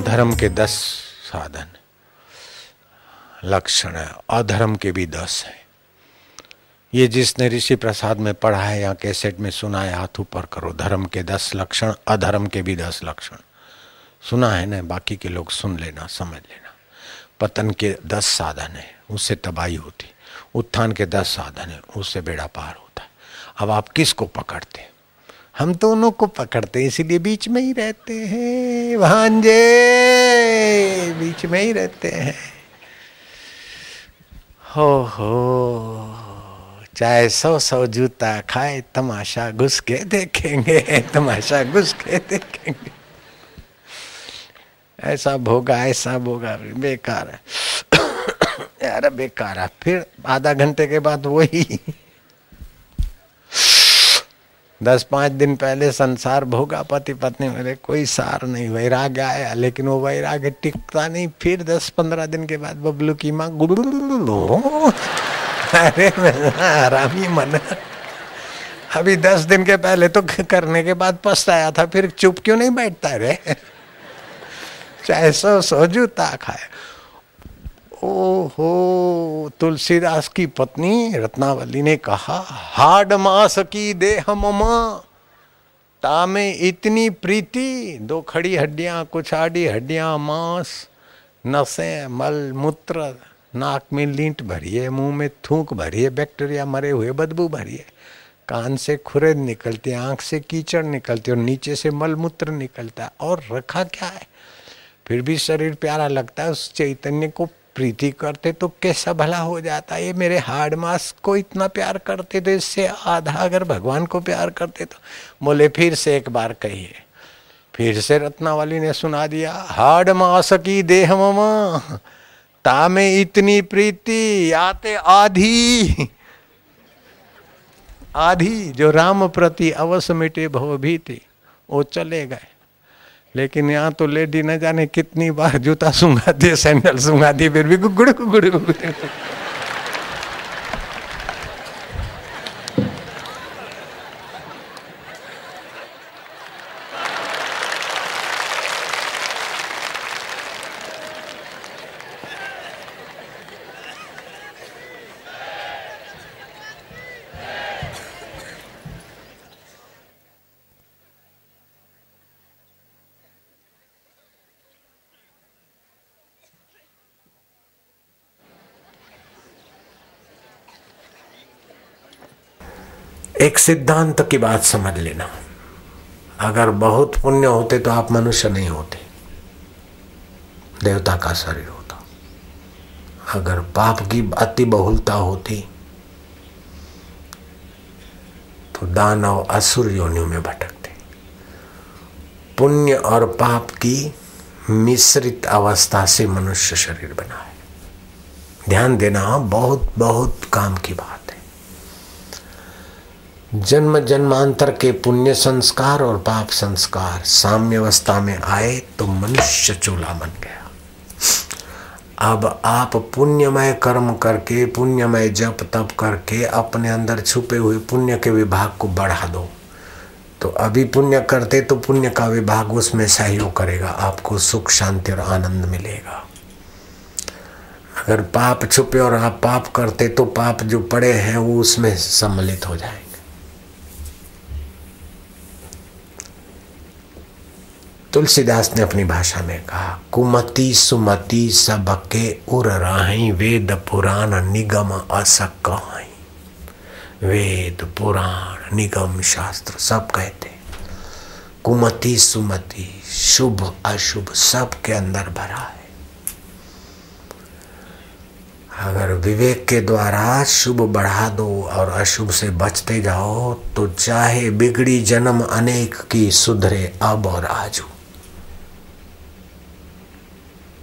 धर्म के दस साधन। लक्षण है, अधर्म के भी दस है। ये जिसने ऋषि प्रसाद में पढ़ा है या कैसेट में सुना है, हाथ ऊपर करो। धर्म के दस लक्षण, अधर्म के भी दस लक्षण। सुना है ना, बाकी के लोग सुन लेना, समझ लेना। पतन के दस साधन है, उससे तबाही होती। उत्थान के दस साधन है, उससे बेड़ा पार होता। है अब आप किसको पकड़ते? हम तो दोनों को पकड़ते हैं, इसीलिए बीच में ही रहते हैं। भांजे बीच में ही रहते हैं। हो हो, चाहे सौ सौ जूता खाए, तमाशा घुस के देखेंगे, तमाशा घुस के देखेंगे। ऐसा भोगा ऐसा भोगा, बेकार है। यार, बेकार है। फिर आधा घंटे के बाद वही। दस पाँच दिन पहले संसार भोगा पति पत्नी मेरे, कोई सार नहीं वैराग्य आया, लेकिन वो वैराग्य टिकता नहीं, फिर दस पंद्रह दिन के बाद बबलू की माँ गुड़ अरे आरामी मन। अभी दस दिन के पहले तो करने के बाद पछताया था, फिर चुप क्यों नहीं बैठता रे? चाहे सो सो जूता खाए ओहो, तुलसीदास की पत्नी रत्नावली ने कहा, हाड मास की देह ममा, तामे इतनी प्रीति, दो खड़ी हड्डियाँ, कुछ आड़ी हड्डियाँ मांस, नसें, मल, मूत्र, नाक में लींट भरी है मुँह में थूक भरी है बैक्टीरिया मरे हुए, बदबू भरी है कान से खुरेद निकलती है आँख से कीचड़ निकलती है और नीचे से मल, मूत्र निकलता है और रखा क्या है? फिर भी शरीर प्यारा लगता है, उस चैतन्य को प्रीति करते तो कैसा भला हो जाता? ये मेरे हार्ड मास को इतना प्यार करते तो इससे आधा अगर भगवान को प्यार करते तो। बोले, फिर से एक बार कहिए। फिर से रत्नावली ने सुना दिया, हार्ड मास की देह ममा, तामे इतनी प्रीति, आते आधी। आधी, जो राम प्रति अवश्य मिटे भव भी थी वो चले गए। लेकिन यहाँ तो लेडी न जाने कितनी बार जूता सूंघा दिए सैंडल सूंघा दिए फिर भी गुगड़ गुड़ गुड़ एक सिद्धांत की बात समझ लेना। अगर बहुत पुण्य होते तो आप मनुष्य नहीं होते। देवता का शरीर होता। अगर पाप की अति बहुलता होती तो दानव असुर योनियों में भटकते। पुण्य और पाप की मिश्रित अवस्था से मनुष्य शरीर बना है ध्यान देना बहुत बहुत काम की बात। जन्म जन्मांतर के पुण्य संस्कार और पाप संस्कार साम्य अवस्था में आए तो मनुष्य चूल्हा बन गया। अब आप पुण्यमय कर्म करके, पुण्यमय जप तप करके अपने अंदर छुपे हुए पुण्य के विभाग को बढ़ा दो। तो अभी पुण्य करते तो पुण्य का विभाग उसमें सहयोग करेगा, आपको सुख, शांति और आनंद मिलेगा। अगर पाप छुपे और आप पाप करते तो पाप जो पड़े हैं वो उसमें सम्मिलित हो जाएँगे। तुलसीदास ने अपनी भाषा में कहा, कुमति सुमति सबके उर राही, वेद पुराण निगम असक वेद पुराण निगम शास्त्र सब कहते कुमति सुमति शुभ अशुभ सब के अंदर भरा है। अगर विवेक के द्वारा शुभ बढ़ा दो और अशुभ से बचते जाओ तो चाहे बिगड़ी जन्म अनेक की सुधरे अब और आजू।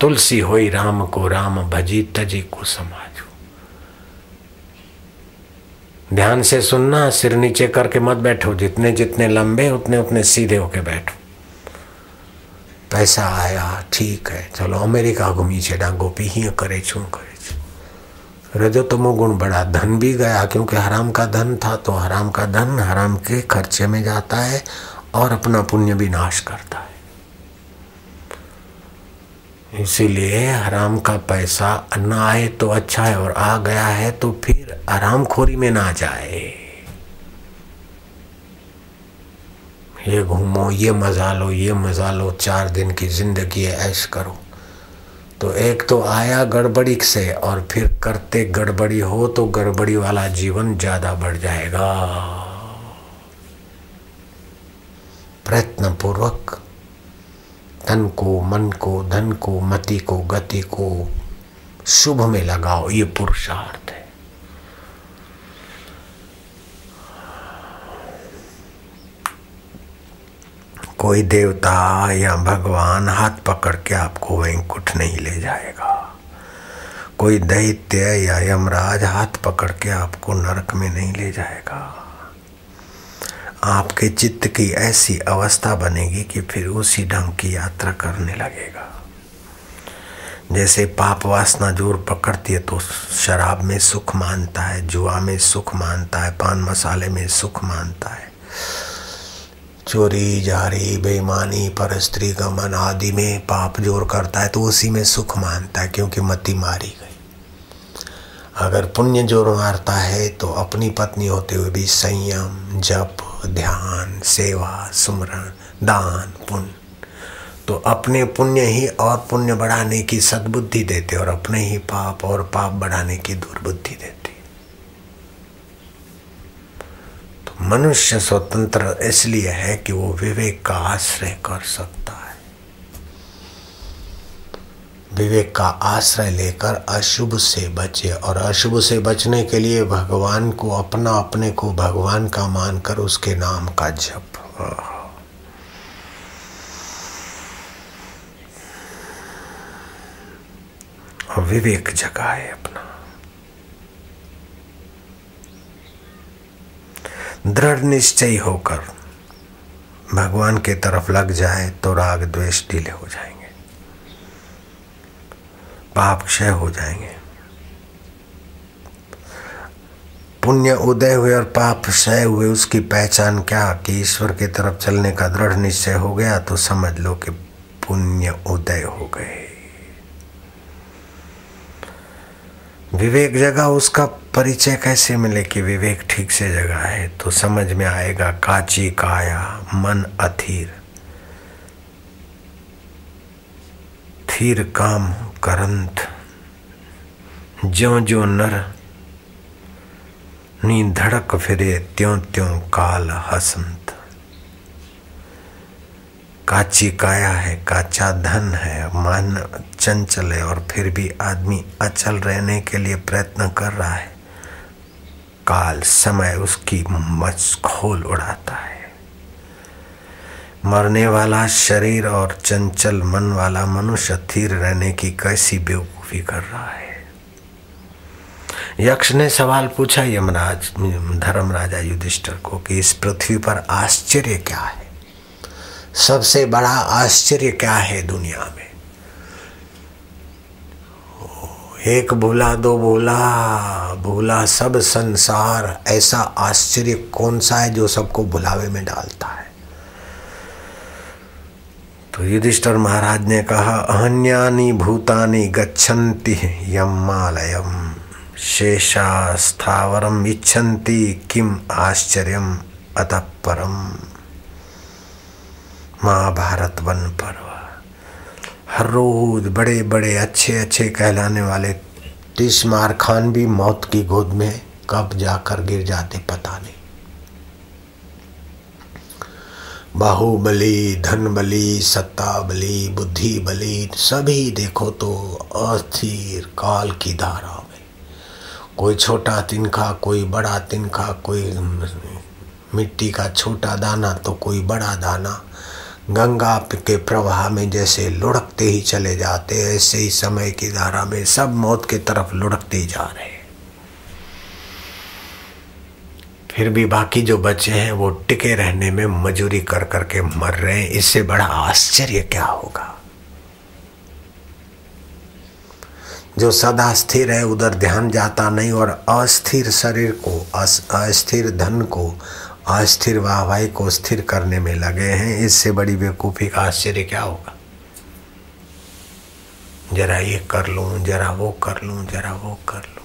तुलसी होई राम को राम भजी तजी को समाजू। ध्यान से सुनना, सिर नीचे करके मत बैठो। जितने जितने लंबे, उतने उतने सीधे होके बैठो। पैसा आया, ठीक है, चलो, अमेरिका घूमी छेड़ा गोपी ही करे, छू करे। छू रजो तमो गुण बड़ा धन भी गया, क्योंकि हराम का धन था तो हराम का धन, हराम के खर्चे में जाता है और अपना पुण्य भी नाश करता है। इसीलिए हराम का पैसा न आए तो अच्छा है और आ गया है तो फिर आराम खोरी में ना जाए। ये घूमो, ये मज़ा लो, ये मज़ा लो, चार दिन की ज़िंदगी ऐश करो। तो एक तो आया गड़बड़ी से और फिर करते गड़बड़ी हो तो गड़बड़ी वाला जीवन ज़्यादा बढ़ जाएगा। प्रयत्न पूर्वक तन को, मन को, धन को, मति को, गति को शुभ में लगाओ, ये पुरुषार्थ है। कोई देवता या भगवान हाथ पकड़ के आपको वैंकुट नहीं ले जाएगा। कोई दैत्य या यमराज हाथ पकड़ के आपको नरक में नहीं ले जाएगा। आपके चित्त की ऐसी अवस्था बनेगी कि फिर उसी ढंग की यात्रा करने लगेगा। जैसे पाप वासना ज़ोर पकड़ती है तो शराब में सुख मानता है, जुआ में सुख मानता है, पान मसाले में सुख मानता है। चोरी, जारी, बेईमानी पर स्त्री गमन आदि में पाप ज़ोर करता है तो उसी में सुख मानता है क्योंकि मति मारी गई। अगर पुण्य ज़ोर मारता है तो अपनी पत्नी होते हुए भी संयम, जप ध्यान, सेवा, सुमरण, दान, पुण्य। तो अपने पुण्य ही और पुण्य बढ़ाने की सद्बुद्धि देते और अपने ही पाप और पाप बढ़ाने की दुर्बुद्धि देते तो मनुष्य स्वतंत्र इसलिए है कि वो विवेक का आश्रय कर सकता है विवेक का आश्रय लेकर अशुभ से बचे और अशुभ से बचने के लिए भगवान को अपना अपने को भगवान का मानकर उसके नाम का जप। और विवेक जगाए अपना। दृढ़ निश्चय होकर भगवान के तरफ़ लग जाए तो राग द्वेष ढीले हो जाएँगे। पाप क्षय हो जाएँगे। पुण्य उदय हुए और पाप क्षय हुए, उसकी पहचान क्या? कि ईश्वर की तरफ़ चलने का दृढ़ निश्चय हो गया तो समझ लो कि पुण्य उदय हो गए। विवेक जगह उसका परिचय कैसे मिले कि विवेक ठीक से जगह है? तो समझ में आएगा, काची काया, मन अथीर थीर काम करंत। ज्यो ज्यो नर नी धड़क फिरे त्यों त्यों काल हसंत। काची काया है, काचा धन है, मन चंचल है और फिर भी आदमी अचल रहने के लिए प्रयत्न कर रहा है। काल, समय उसकी मच खोल उड़ाता है। मरने वाला शरीर और चंचल मन वाला मनुष्य स्थिर रहने की कैसी बेवकूफ़ी कर रहा है? यक्ष ने सवाल पूछा यमराज धर्म राजा युधिष्ठर को कि इस पृथ्वी पर आश्चर्य क्या है? सबसे बड़ा आश्चर्य क्या है दुनिया में? एक भूला दो भूला भूला सब संसार, ऐसा आश्चर्य कौन सा है जो सबको भुलावे में डालता है? तो युधिष्ठर महाराज ने कहा, अहन्यानि भूतानी गच्छन्ति यमालयम शेषा स्थावरम इच्छन्ति किम आश्चर्यम अतः परम। महाभारत वन पर्व। हर रोज बड़े बड़े अच्छे अच्छे कहलाने वाले तिस्मार खान भी मौत की गोद में कब जाकर गिर जाते, पता नहीं। बाहुबली धन बली सत्ता बली बुद्धि बली सभी देखो तो अस्थिर काल की धारा में। कोई छोटा तिनका कोई बड़ा तिनका कोई मिट्टी का छोटा दाना तो कोई बड़ा दाना। गंगा के प्रवाह में जैसे लुढ़कते ही चले जाते, ऐसे ही समय की धारा में सब मौत की तरफ़ लुढ़कते जा रहे फिर भी बाकी जो बच्चे हैं, वो टिके रहने में मजूरी कर करके मर रहे हैं। इससे बड़ा आश्चर्य क्या होगा? जो सदा स्थिर है, उधर ध्यान जाता नहीं और अस्थिर शरीर को अस्थिर धन को, अस्थिर वाहवाही को स्थिर करने में लगे हैं। इससे बड़ी बेवकूफ़ी का आश्चर्य क्या होगा? जरा ये कर लूँ, जरा वो कर लूँ, जरा वो कर लूँ।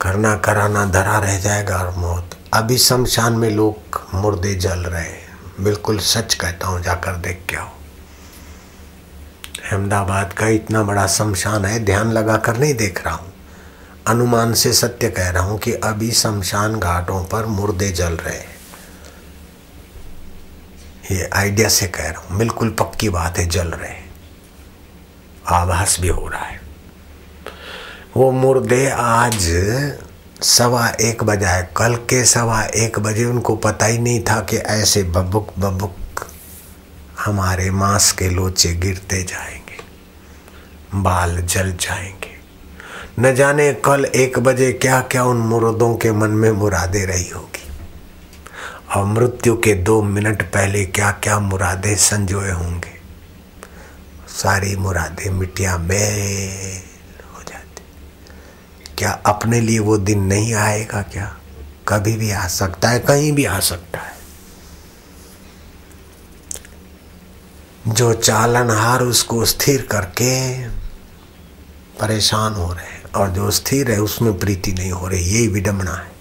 करना कराना धरा रह जाएगा और मौत। अभी शमशान में लोग मुर्दे जल रहे हैं। बिल्कुल सच कहता हूँ, जाकर देख के आओ। अहमदाबाद का इतना बड़ा शमशान है, ध्यान लगा कर नहीं देख रहा हूँ। अनुमान से सत्य कह रहा हूँ कि अभी शमशान घाटों पर मुर्दे जल रहे हैं। ये आइडिया से कह रहा हूँ, बिल्कुल पक्की बात है, जल रहे आभास भी हो रहा है। वो मुर्दे आज सवा एक बजाए कल के सवा एक बजे उनको पता ही नहीं था कि ऐसे बबुक बबुक हमारे मांस के लोचे गिरते जाएँगे, बाल जल जाएँगे। न जाने कल एक बजे क्या क्या उन मुर्दों के मन में मुरादे रही होगी। और मृत्यु के दो मिनट पहले क्या क्या मुरादे संजोए होंगे। सारी मुरादे मिटिया में क्या अपने लिए वो दिन नहीं आएगा क्या? कभी भी आ सकता है, कहीं भी आ सकता है। जो चालनहार उसको स्थिर करके परेशान हो रहे हैं और जो स्थिर है, उसमें प्रीति नहीं हो रही, यही विडम्बना है।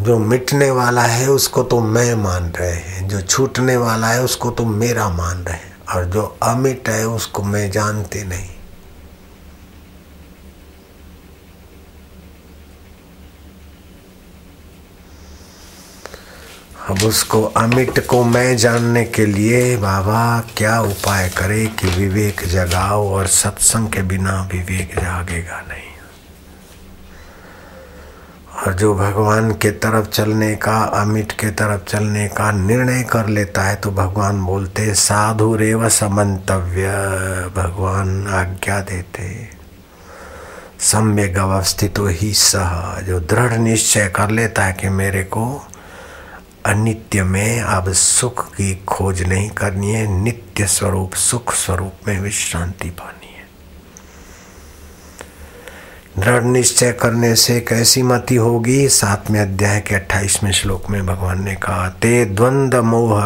जो मिटने वाला है, उसको तो मैं मान रहे हैं। जो छूटने वाला है, उसको तो मेरा मान रहे हैं। और जो अमिट है, उसको मैं जानते नहीं। अब उसको अमिट को मैं जानने के लिए बाबा क्या उपाय करे कि विवेक जगाओ और सत्संग के बिना विवेक जागेगा नहीं? और जो भगवान के तरफ़ चलने का अमिट के तरफ़ चलने का निर्णय कर लेता है तो भगवान बोलते, साधु रेव समन्तव्य, भगवान आज्ञा देते। सम्यक अवस्थित ही सह। जो दृढ़ निश्चय कर लेता है कि मेरे को अनित्य में अब सुख की खोज नहीं करनी है, नित्य स्वरूप, सुख स्वरूप में विश्रांति पानी है। दृढ़ निश्चय करने से कैसी मति होगी? सातवें अध्याय के अट्ठाईसवें श्लोक में भगवान ने कहा, ते द्वंद मोह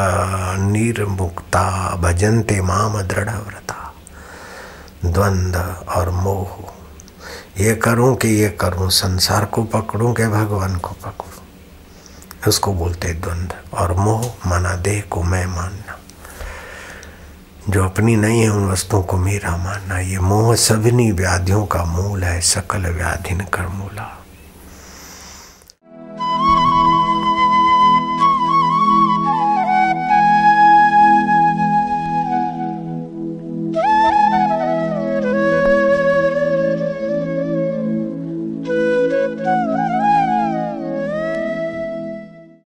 निर्मुक्ता, भजनते माम दृढ़ व्रता द्वंद और मोह, ये करूँ कि ये करूँ, संसार को पकड़ूं कि भगवान को पकड़ूं? उसको बोलते द्वंद्व और मोह माना देह को मैं मानना। जो अपनी नहीं है उन वस्तुओं को मेरा मानना। ये मोह सभी व्याधियों का मूल है, सकल व्याधिन कर मूला